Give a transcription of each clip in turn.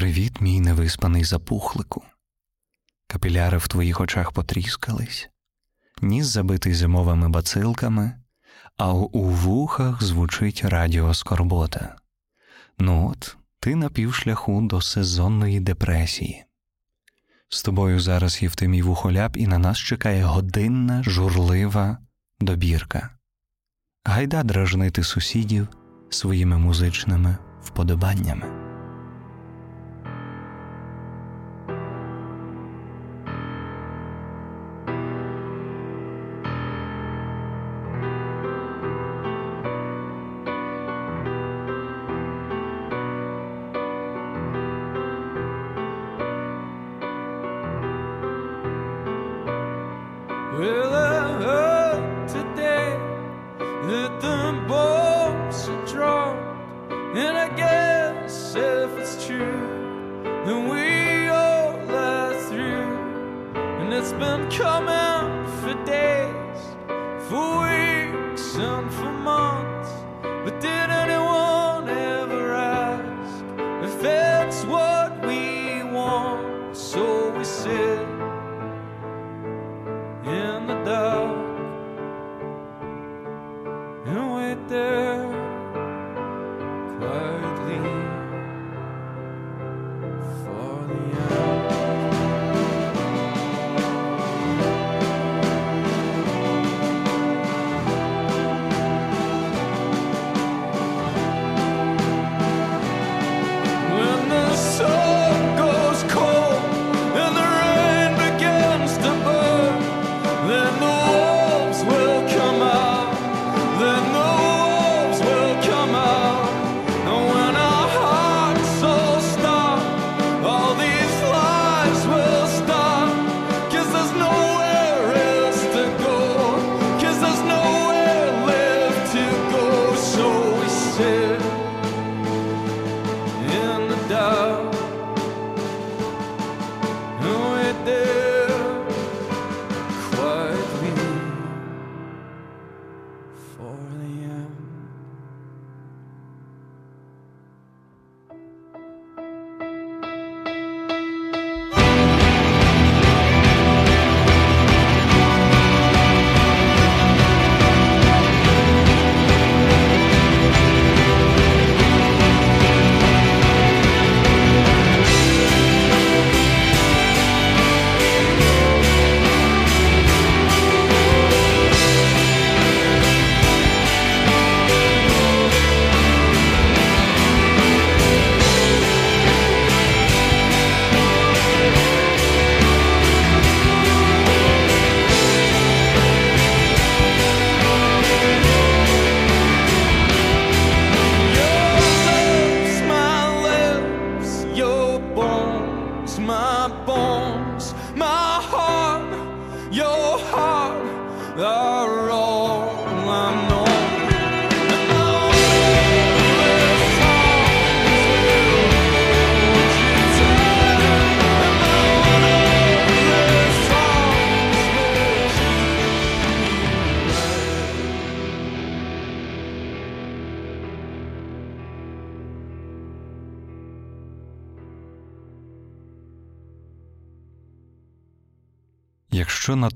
Привіт, мій невиспаний запухлику. Капіляри в твоїх очах потріскались, ніс забитий зимовими бацилками, а у вухах звучить радіо скорбота. Ну от, ти на півшляху до сезонної депресії. З тобою зараз Євтимій вухоляп, і на нас чекає годинна, журлива добірка. Гайда дражнити сусідів своїми музичними вподобаннями.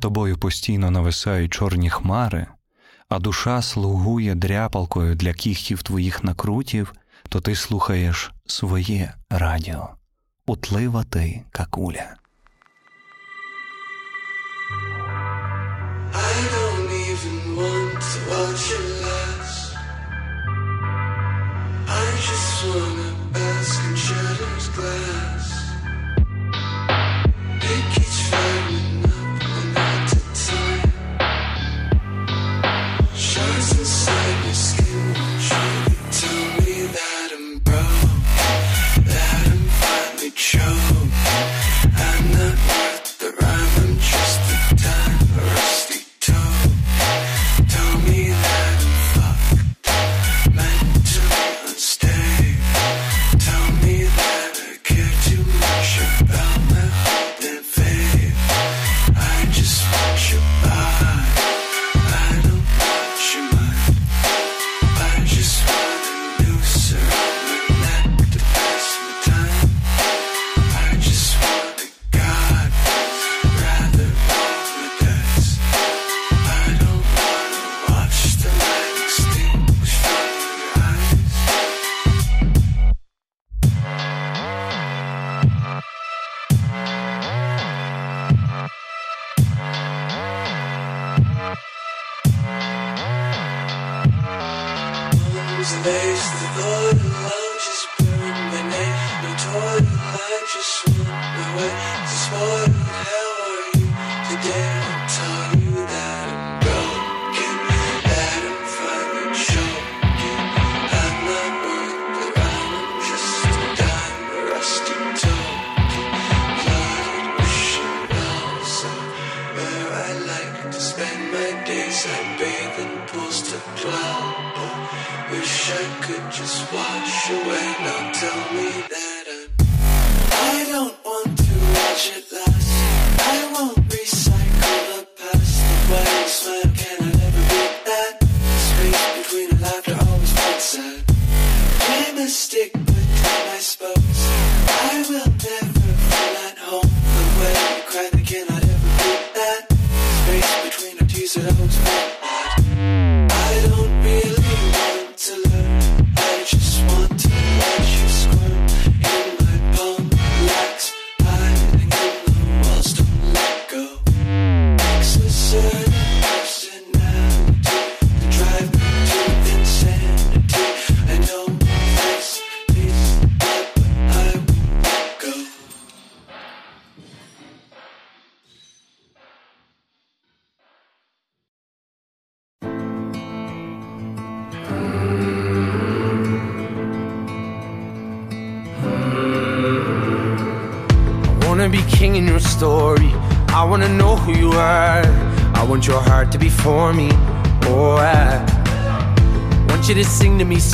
Тобою постійно нависають чорні хмари, а душа слугує дряпалкою для кіхтів твоїх накрутів, то ти слухаєш своє радіо, утлива ти какуля. I don't even want to watch it last. I just wanna bask in shattered glass. It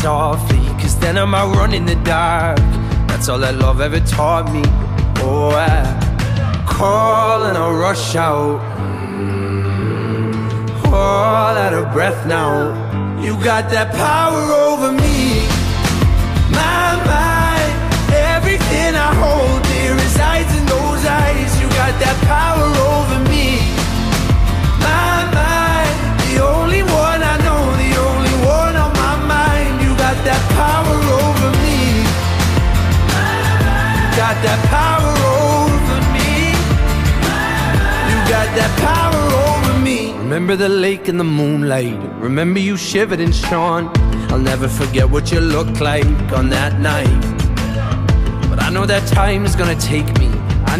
softly, cause then I might run in the dark. That's all that love ever taught me. Oh, I call and I rush out. All out of breath now. You got that power over me. My mind, everything I hold dear resides in those eyes. Got that power over me. My mind, the only one I know, the only one on my mind. You got that power over me. You got that power over me. You got that power over me. Remember the lake in the moonlight. Remember you shivered and shone. I'll never forget what you looked like on that night. But I know that time is gonna take me.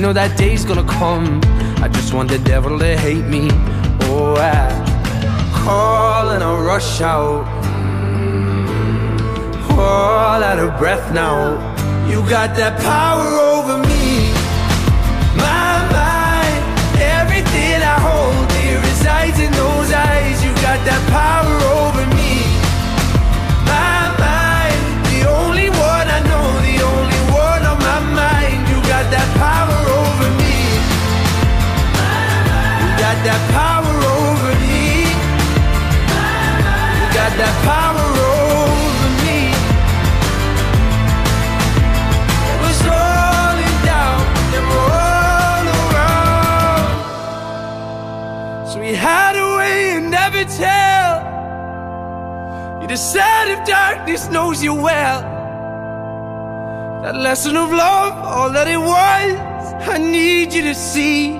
Know that day's gonna come. I just want the devil to hate me. Oh, I call and I rush out. All out of breath now. You got that power over me. My mind, everything I hold dear resides in those eyes. You got that power over me. That power over me. You got that power over me. We're slowing down and we're all around. So we hide away and never tell. You decide if darkness knows you well. That lesson of love, all that it was, I need you to see.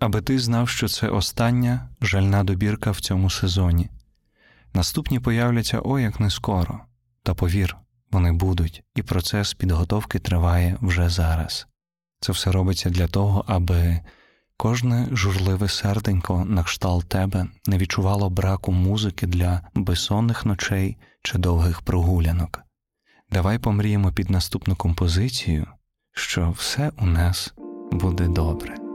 Аби ти знав, що це остання жальна добірка в цьому сезоні. Наступні появляться о як не скоро. Та повір, вони будуть, і процес підготовки триває вже зараз. Це все робиться для того, аби Кожне журливе серденько на кшталт тебе не відчувало браку музики для безсонних ночей чи довгих прогулянок. Давай помріємо під наступну композицію, що все у нас буде добре.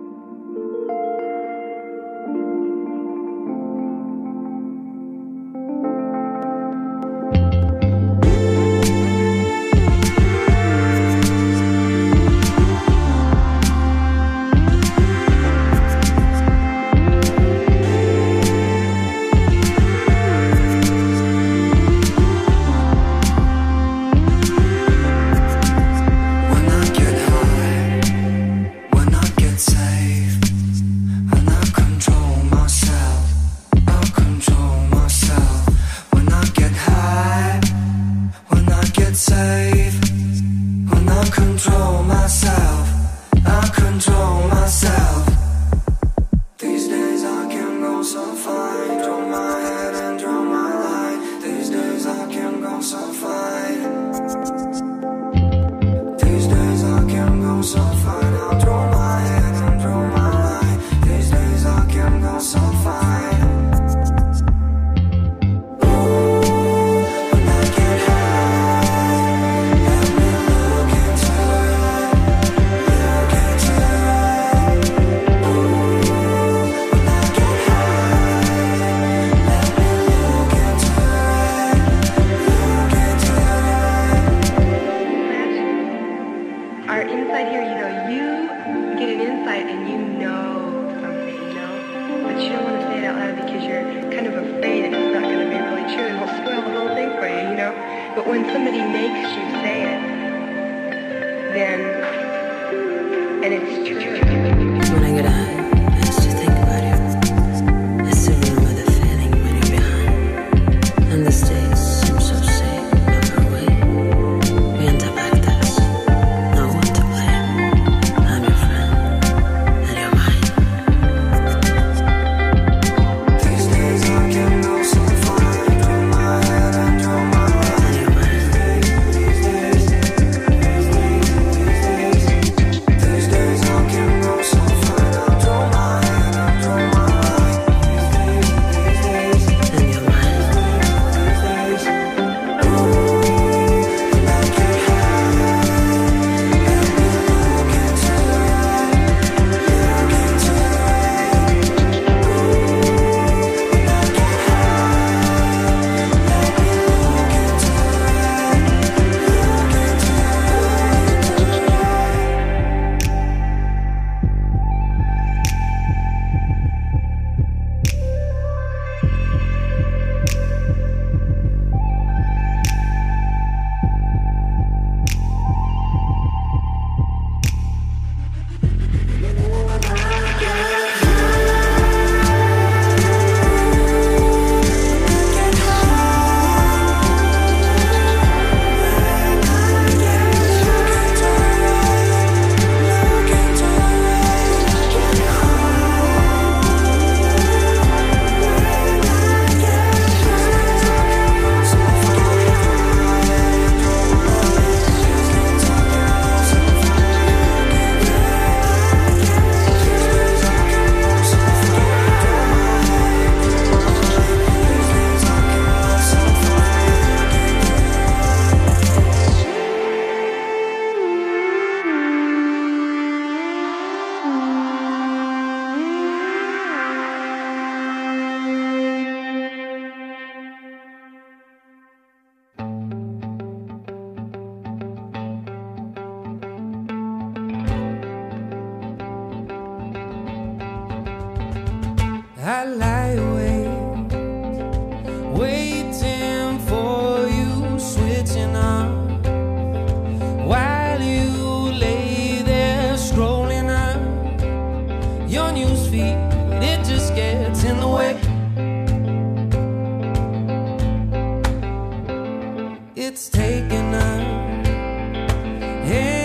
I feel like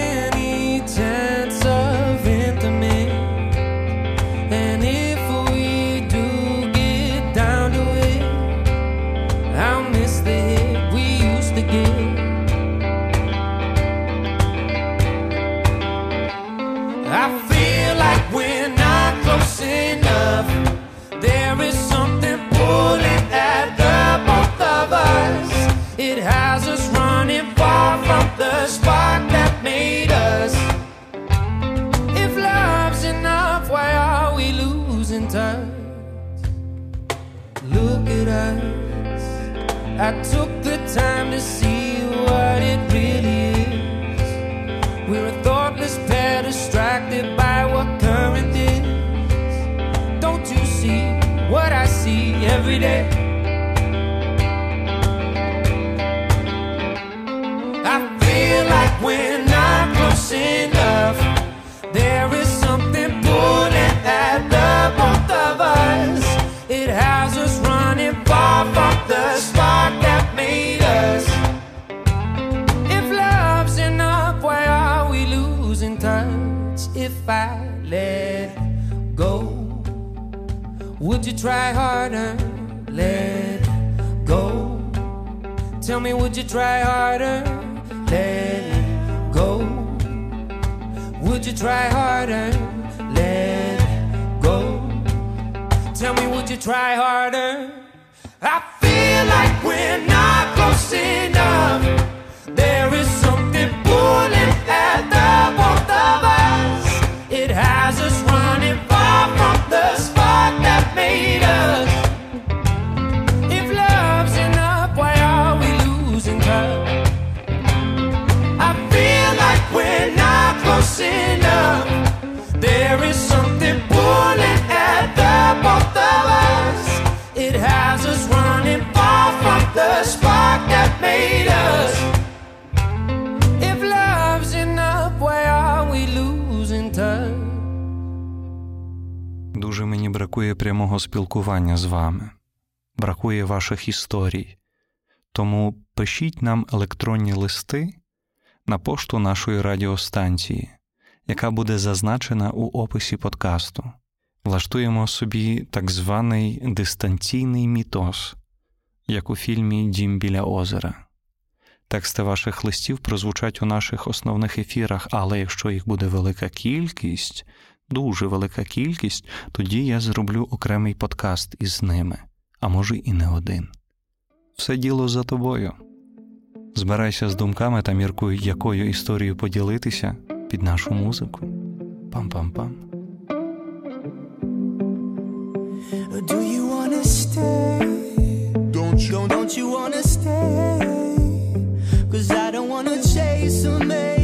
I took the time to see what it really is. We're a thoughtless pair distracted by what current is. Don't you see what I see every day? I feel like we're not close enough. Would you try harder? Let go. Tell me, would you try harder? Let go. Would you try harder? Let go. Tell me, would you try harder? I feel like we're not close enough. There is something pulling at the both of us. It has us running far from the that made. If love's enough, why are we losing touch? I feel like we're not close enough. There is something pulling бракує прямого спілкування з вами, бракує ваших історій. Тому пишіть нам електронні листи на пошту нашої радіостанції, яка буде зазначена у описі подкасту. Влаштуємо собі так званий дистанційний мітоз, як у фільмі Дім біля озера. Тексти ваших листів прозвучать у наших основних ефірах, але якщо їх буде велика кількість, дуже велика кількість, тоді я зроблю окремий подкаст із ними, а може і не один. Все діло за тобою. Збирайся з думками та міркуй, якою історією поділитися під нашу музику. Пам-пам-пам. Do you wanna stay? Don't you? Don't, don't you wanna stay? Cause I don't wanna chase or make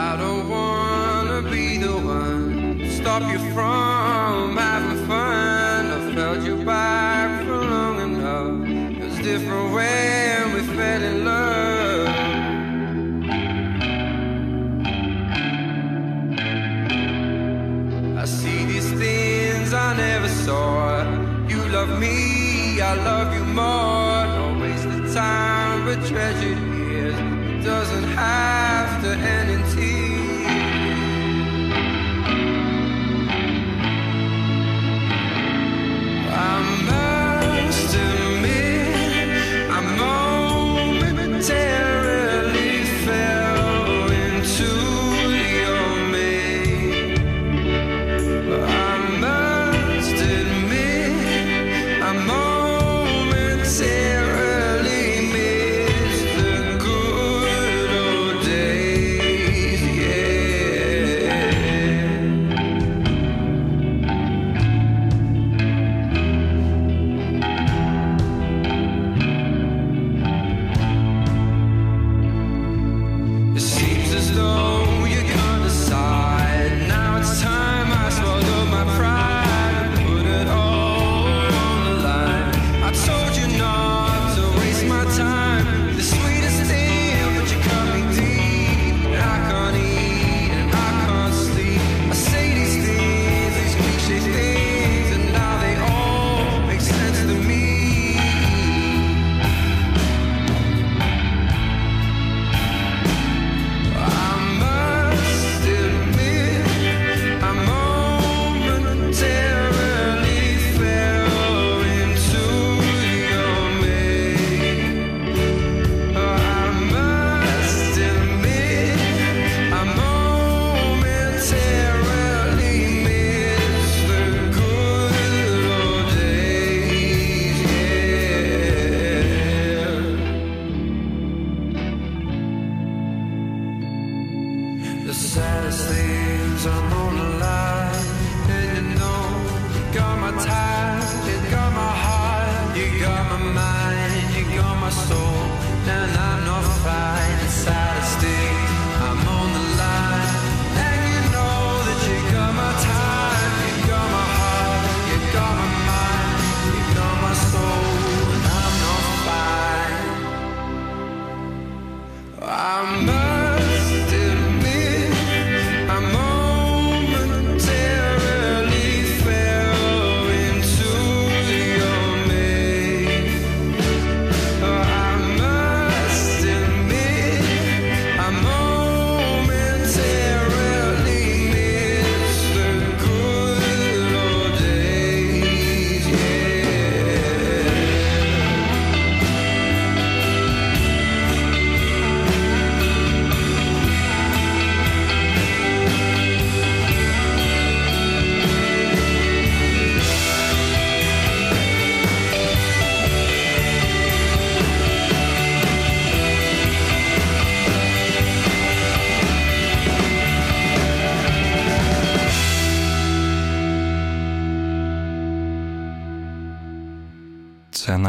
I don't wanna be the one to stop you from having fun.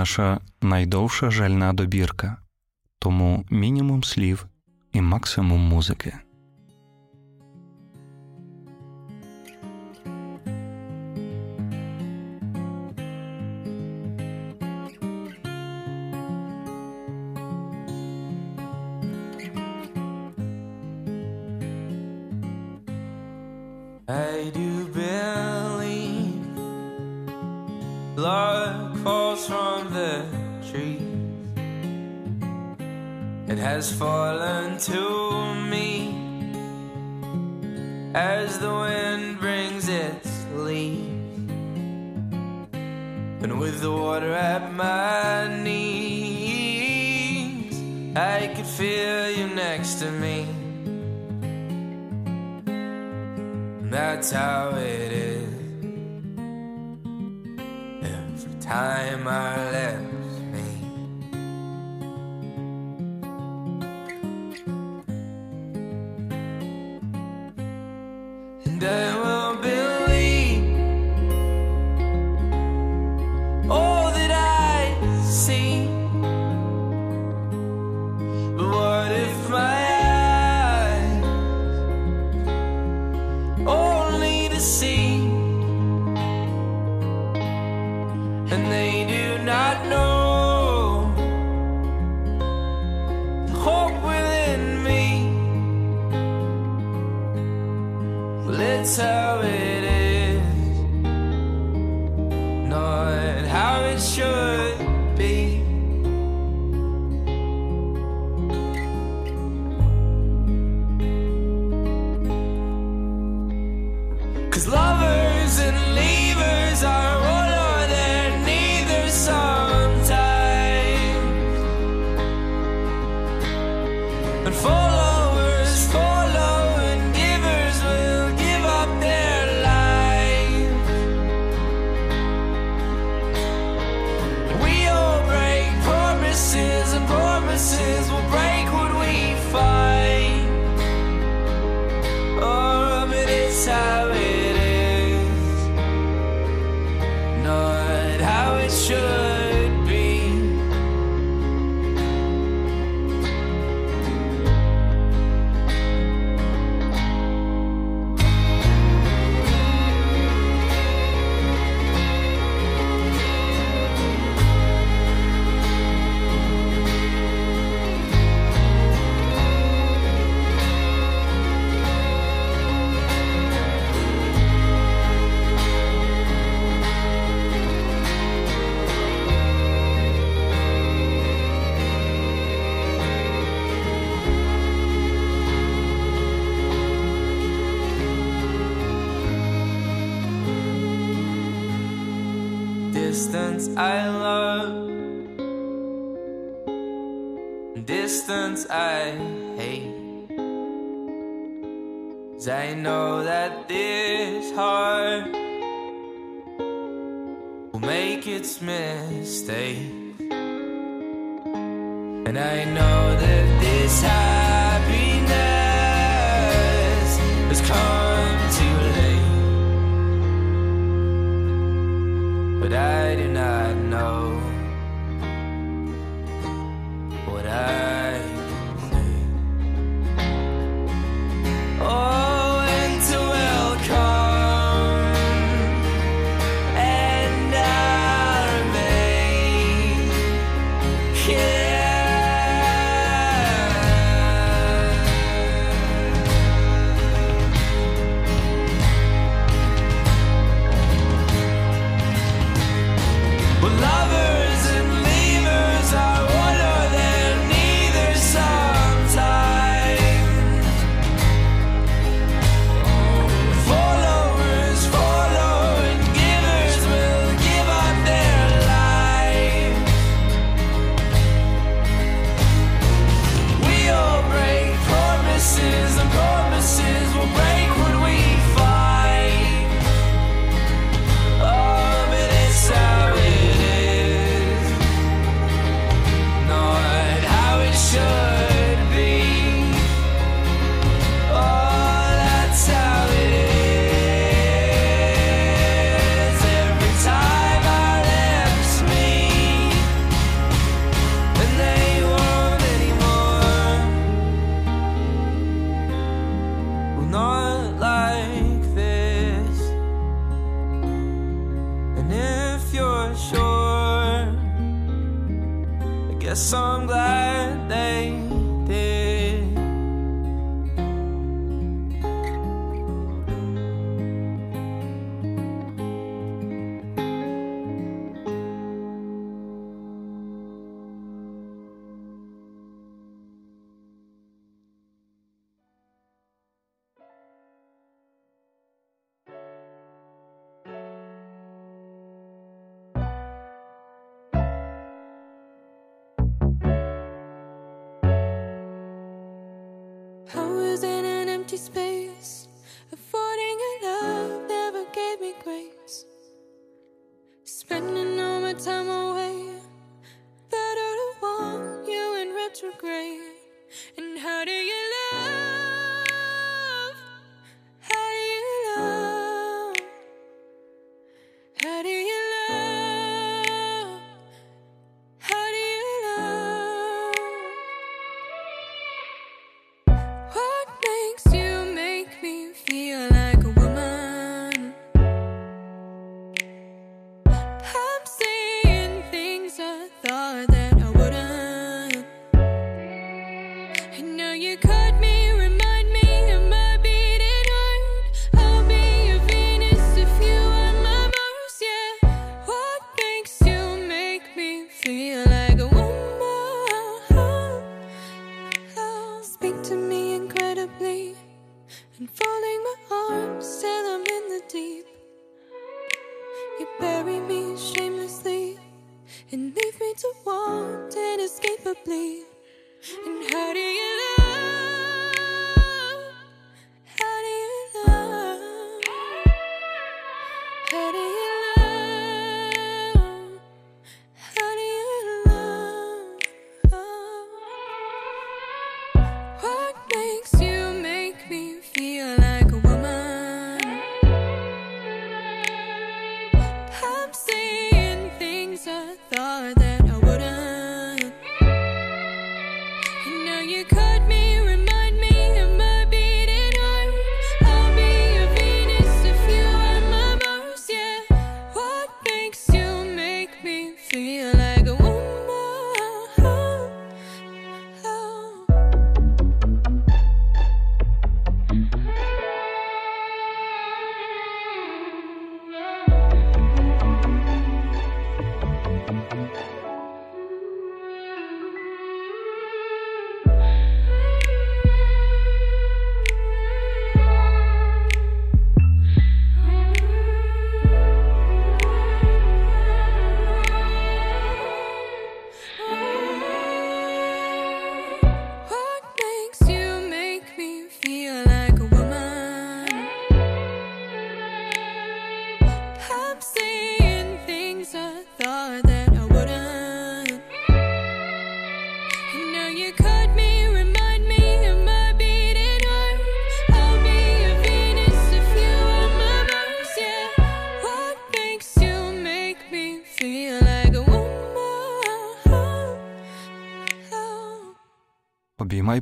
наша найдовша жальна добірка, тому мінімум слів і максимум музики. as the wind brings its leaves. And with the water at my knees, I could feel you next to me. And that's how it is every time I let I love distance I hate. Cause I know that this heart will make its mistakes. And I know that this heart.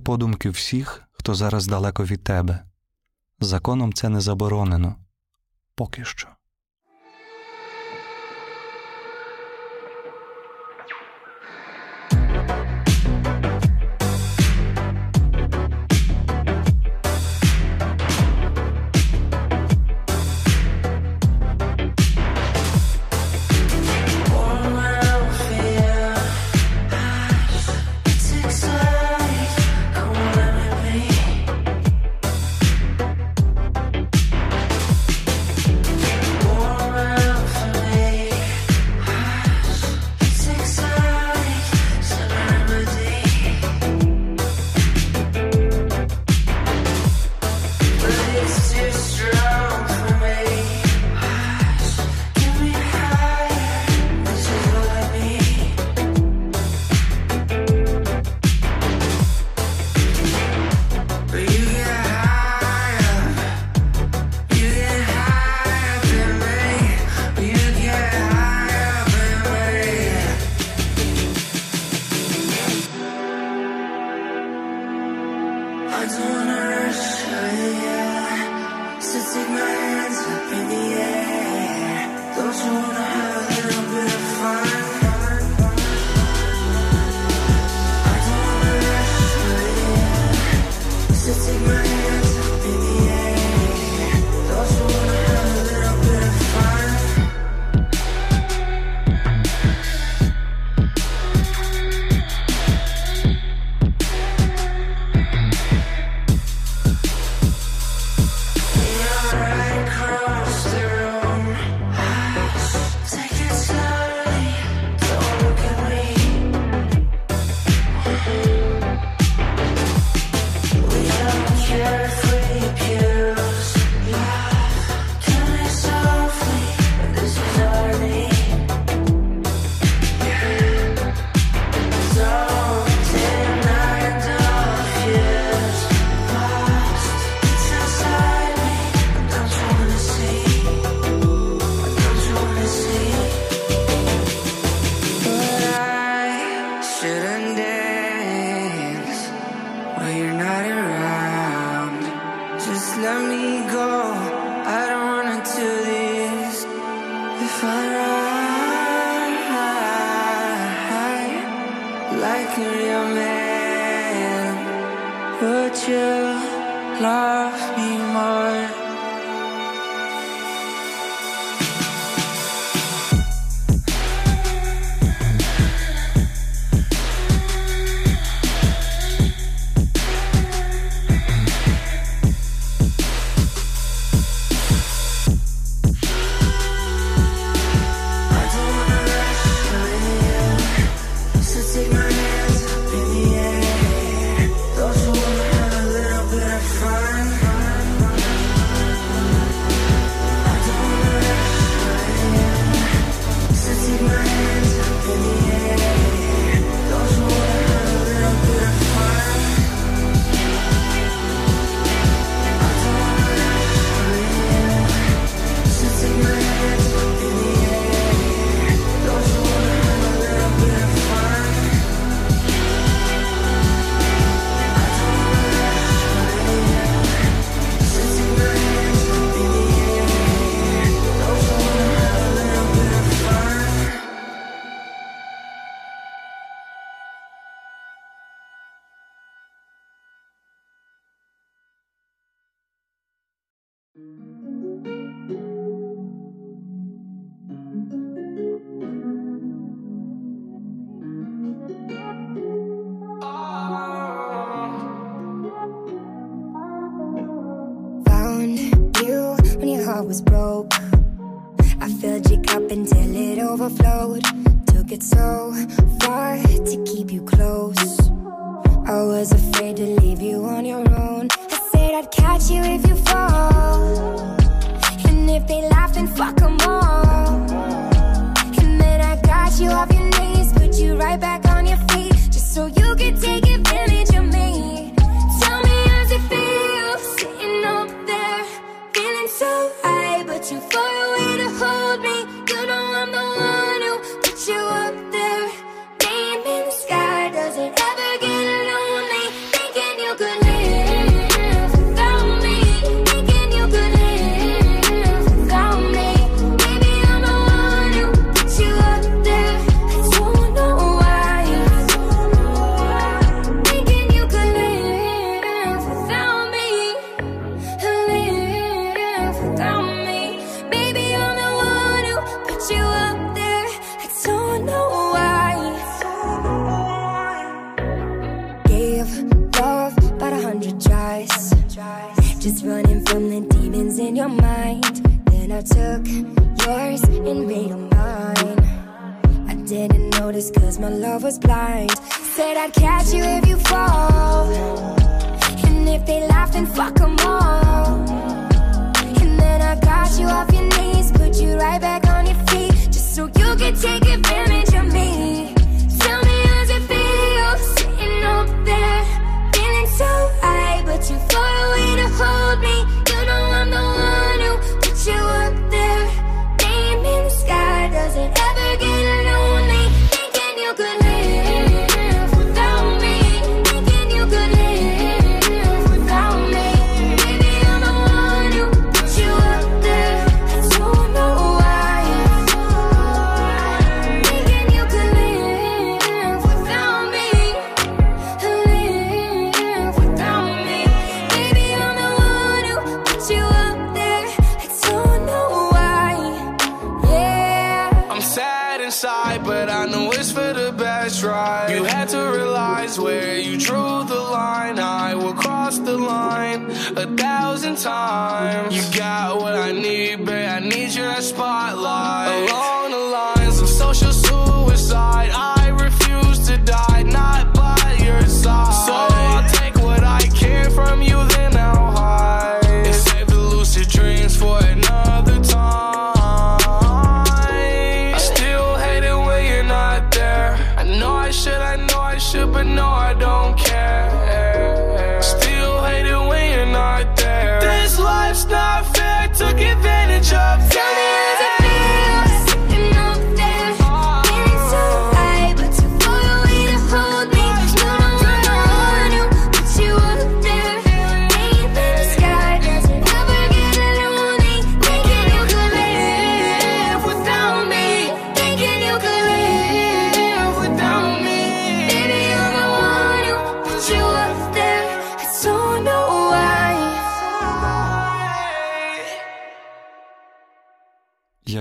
подумки всіх, хто зараз далеко від тебе. Законом це не заборонено поки що.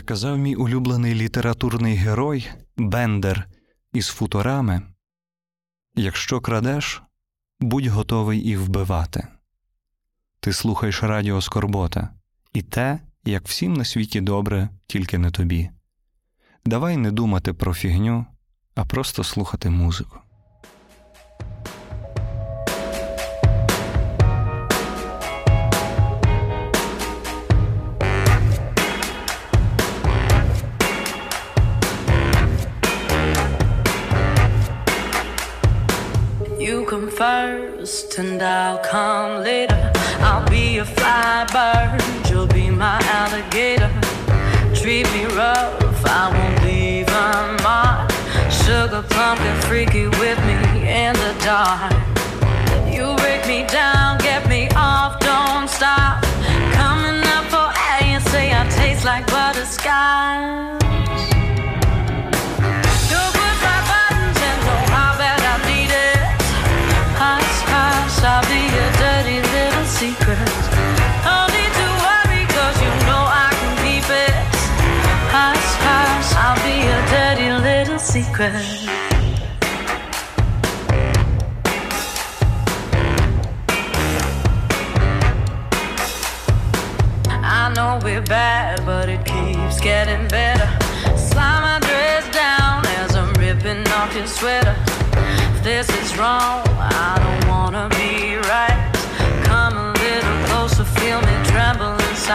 казав мій улюблений літературний герой Бендер із футорами Якщо крадеш, будь готовий і вбивати. Ти слухаєш радіо Скорбота, і те, як всім на світі добре, тільки не тобі. Давай не думати про фігню, а просто слухати музику. first and I'll come later. I'll be a fly bird, you'll be my alligator. Treat me rough, I won't leave a mark. Sugar pumpkin freaky with me in the dark. You break me down, get me off, don't stop. Coming up for air, you say I taste like butterscotch. secret. I know we're bad, but it keeps getting better. Slide my dress down as I'm ripping off sweater. If this is wrong, I don't wanna be right.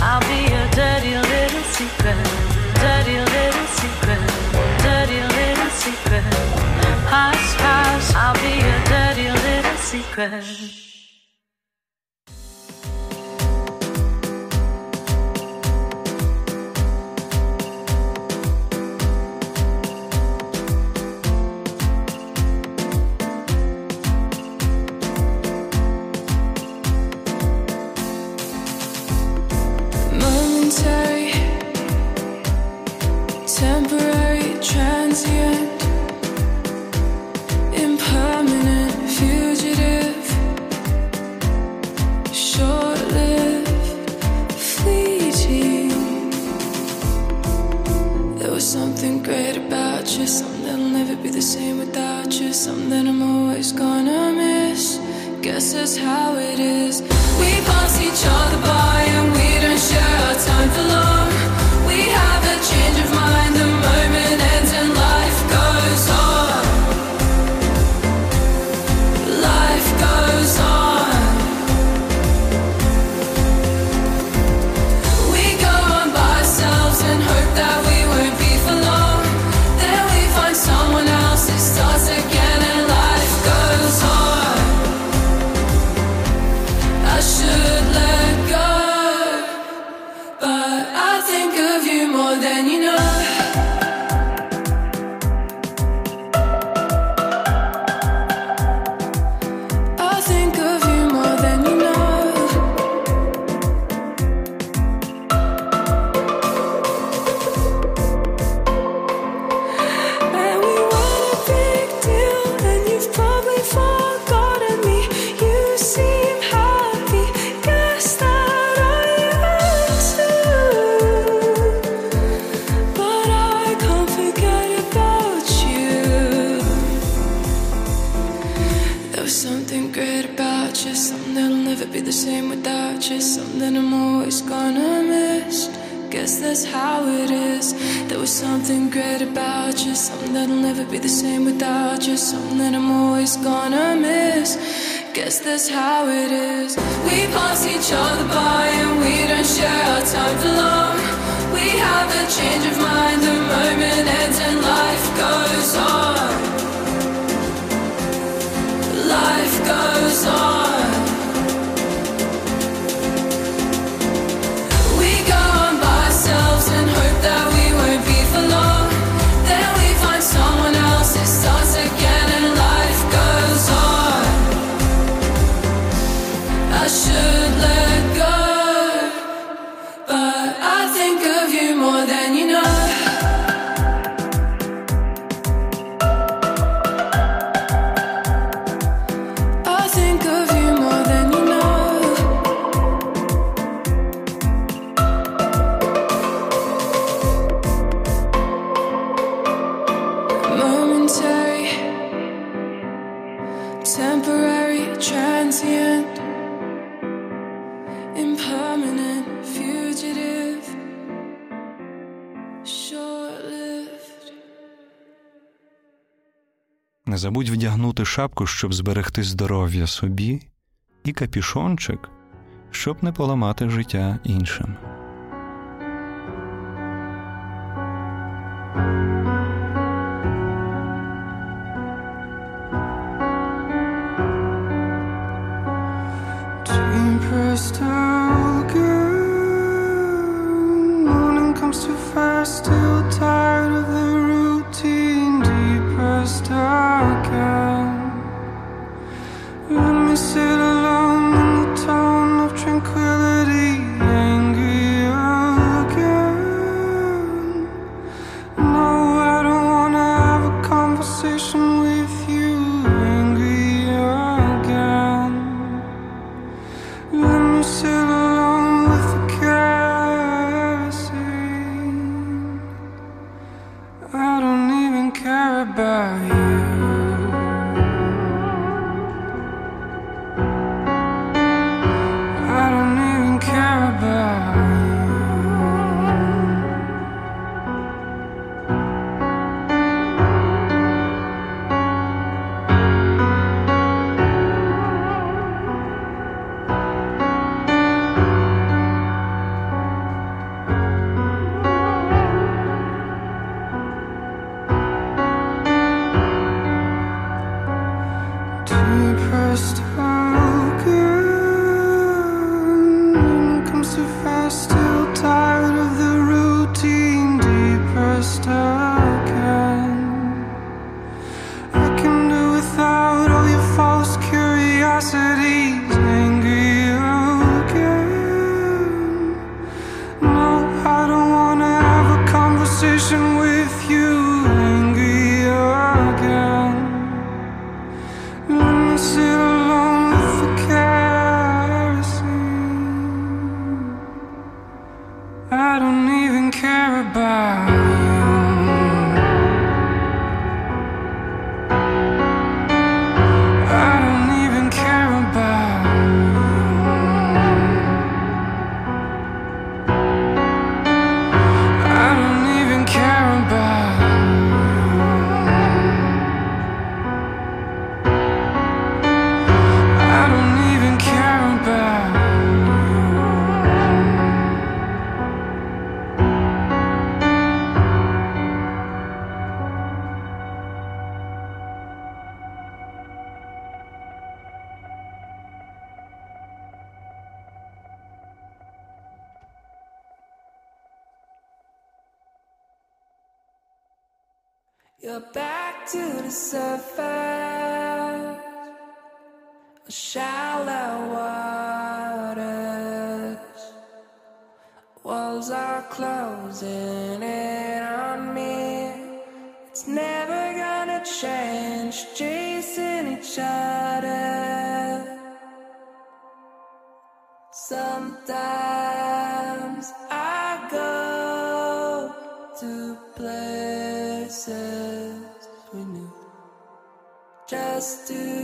I'll be a dirty little secret, dirty little secret, dirty little secret. Hush, hush, I'll be dirty little secret. There was something great about you, something that'll never be the same without you, something I'm always gonna miss. Guess that's how it is. There was something great about you, something that'll never be the same without you, something that I'm always gonna miss. Guess that's how it is. We pass each other by and we don't share our time for long. We have a change of mind, the moment ends and life goes on that забудь вдягнути шапку, щоб зберегти здоров'я собі, і капішончик, щоб не поламати життя іншим. You're back to the surface, shallow waters. Walls are closing in on me. It's never gonna change, chasing each other. do.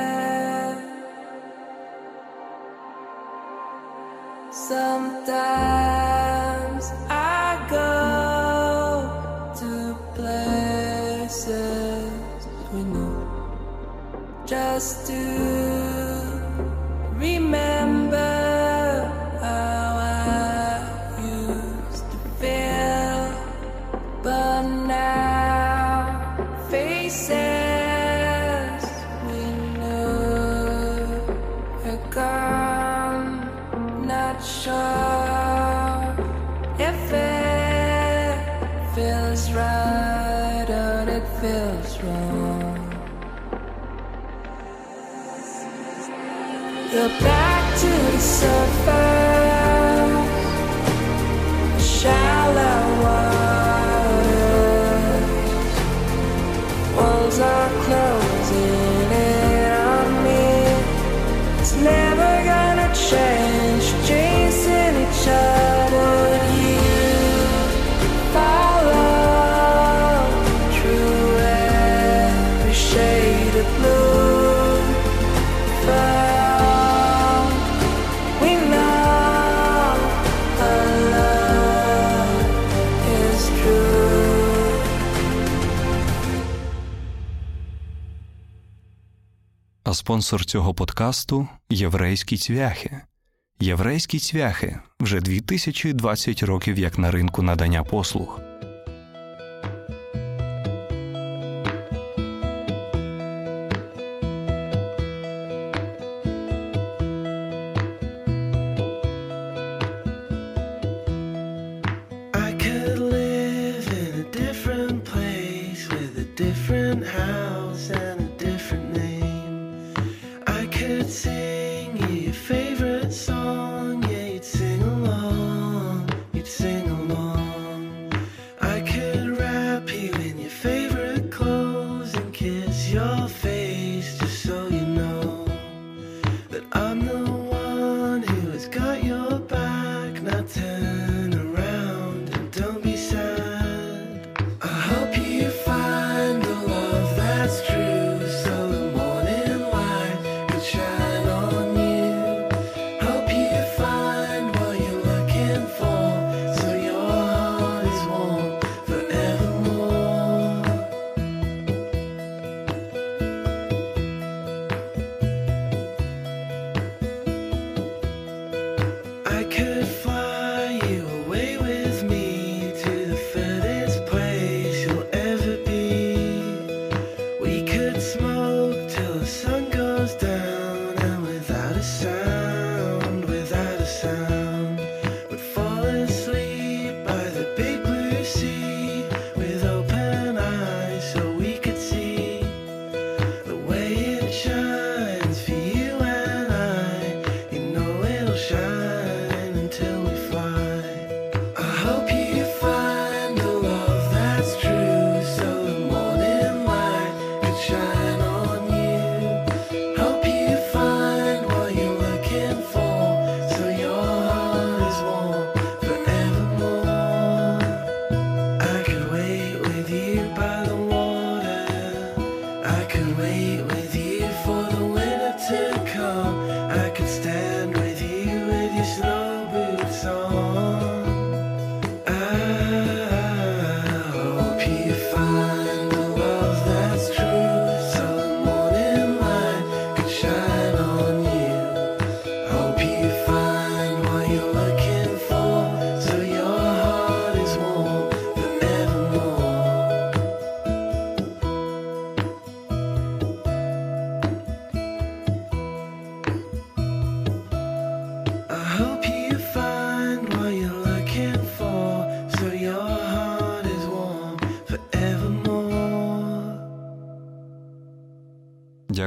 feels wrong. Back to the surface. спонсор цього подкасту Єврейські цвяхи. Єврейські цвяхи вже 2020 років як на ринку надання послуг.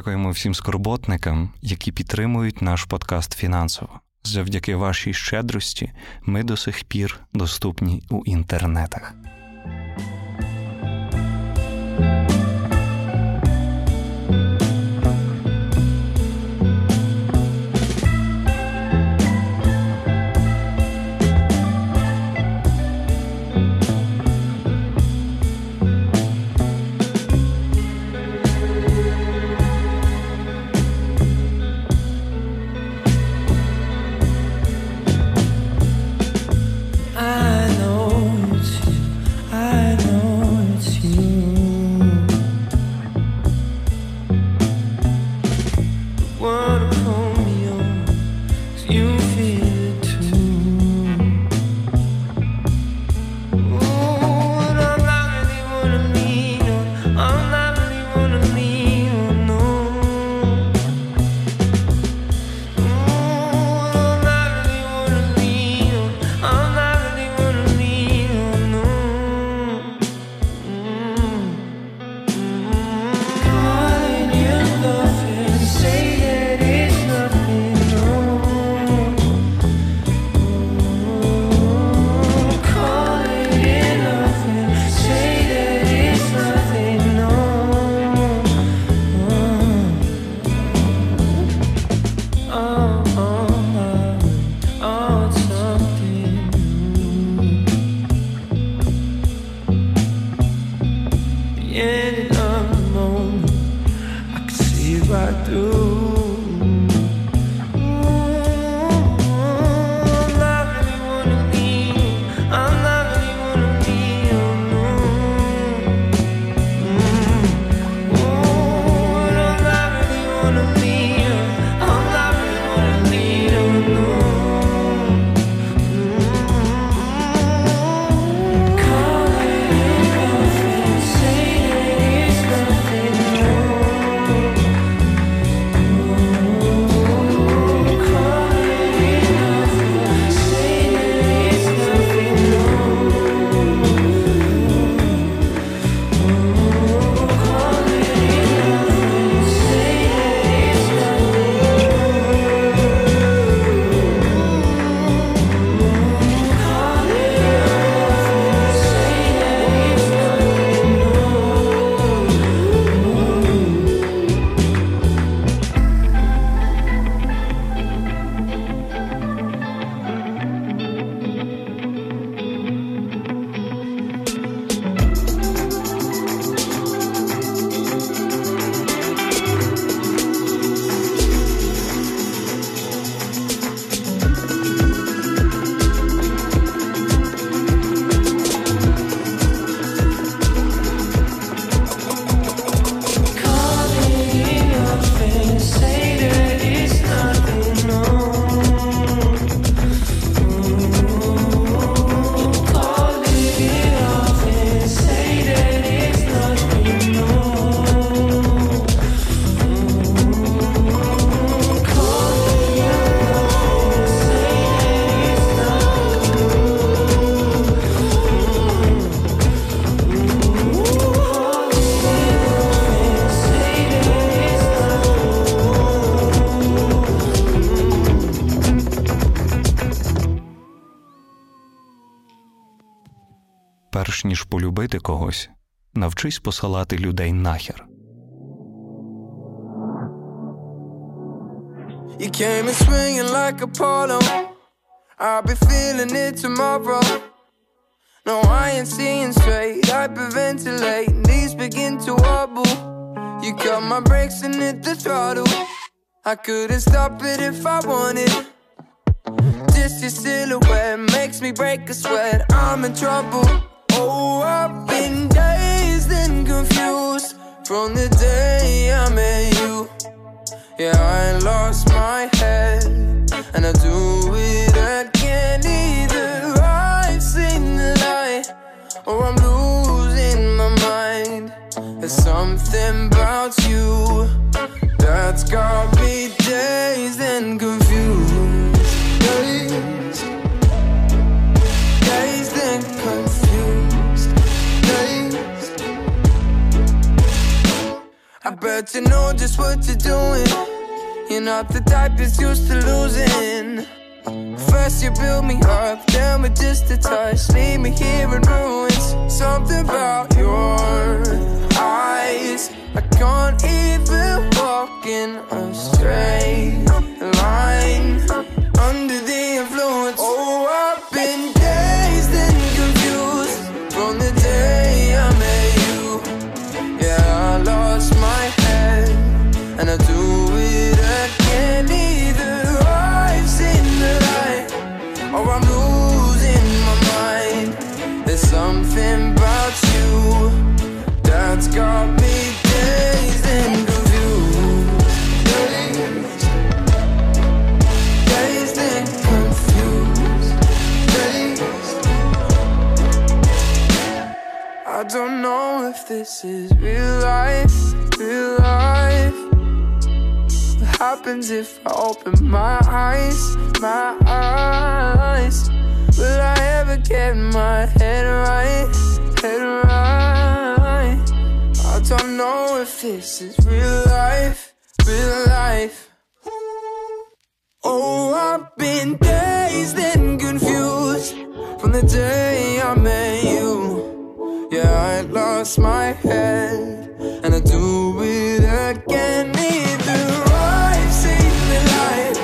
Дякуємо всім скорботникам, які підтримують наш подкаст фінансово. Завдяки вашій щедрості ми до сих пір доступні у інтернетах. Навчись посилати людей нахер. You came in swinging like Apollo. I'll be feeling it tomorrow. No, I ain't seeing straight. Hyperventilate, knees begin to wobble. You cut my brakes and hit the throttle. I couldn't stop it if I wanted. Just your silhouette makes me break a sweat. I'm in trouble. Oh, I've been dazed and confused from the day I met you. Yeah, I lost my head and I do it again. Either I've seen the light or I'm losing my mind. There's something about you I bet you know just what you're doing. You're not the type that's used to losing. First you build me up, then with just a touch, leave me here in ruins. Something about your eyes, I can't even walk in a straight line under the this is real life, real life. What happens if I open my eyes, my eyes? Will I ever get my head right, head right? I don't know if this is real life, real life. Oh, I've been dazed and confused from the day I met you. Yeah, I lost my head and I do it again. Either seen the light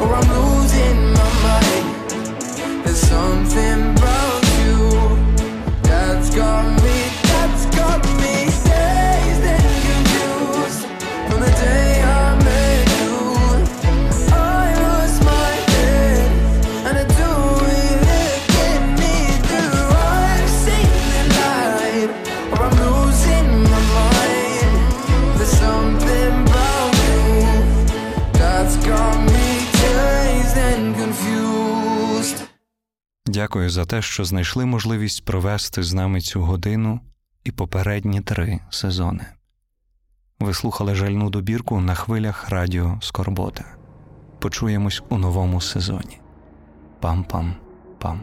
or I'm losing my mind. There's something about Дякую за те, що знайшли можливість провести з нами цю годину і попередні три сезони. Ви слухали жальну добірку на хвилях радіо Скорбота. Почуємось у новому сезоні. Пам-пам-пам.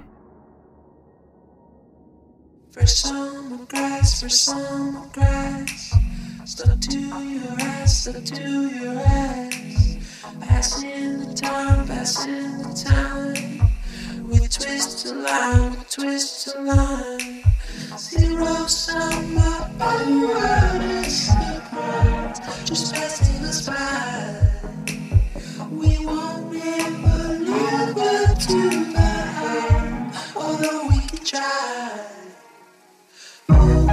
Passing the time, passing the time. we twist the line, we twist the line. Zero sum up on the road and secret, just passing us by. We won't ever live but to behind, although we can try. Ooh,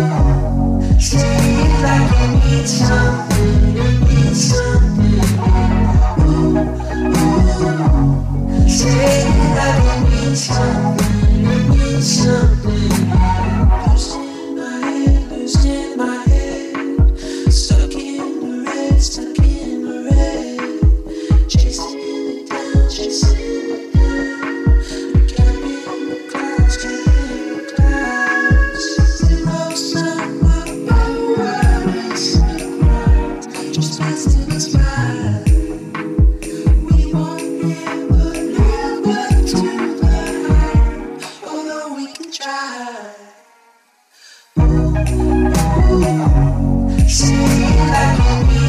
oh, see it like you need something, Need something. something, something. Lost Losing my head,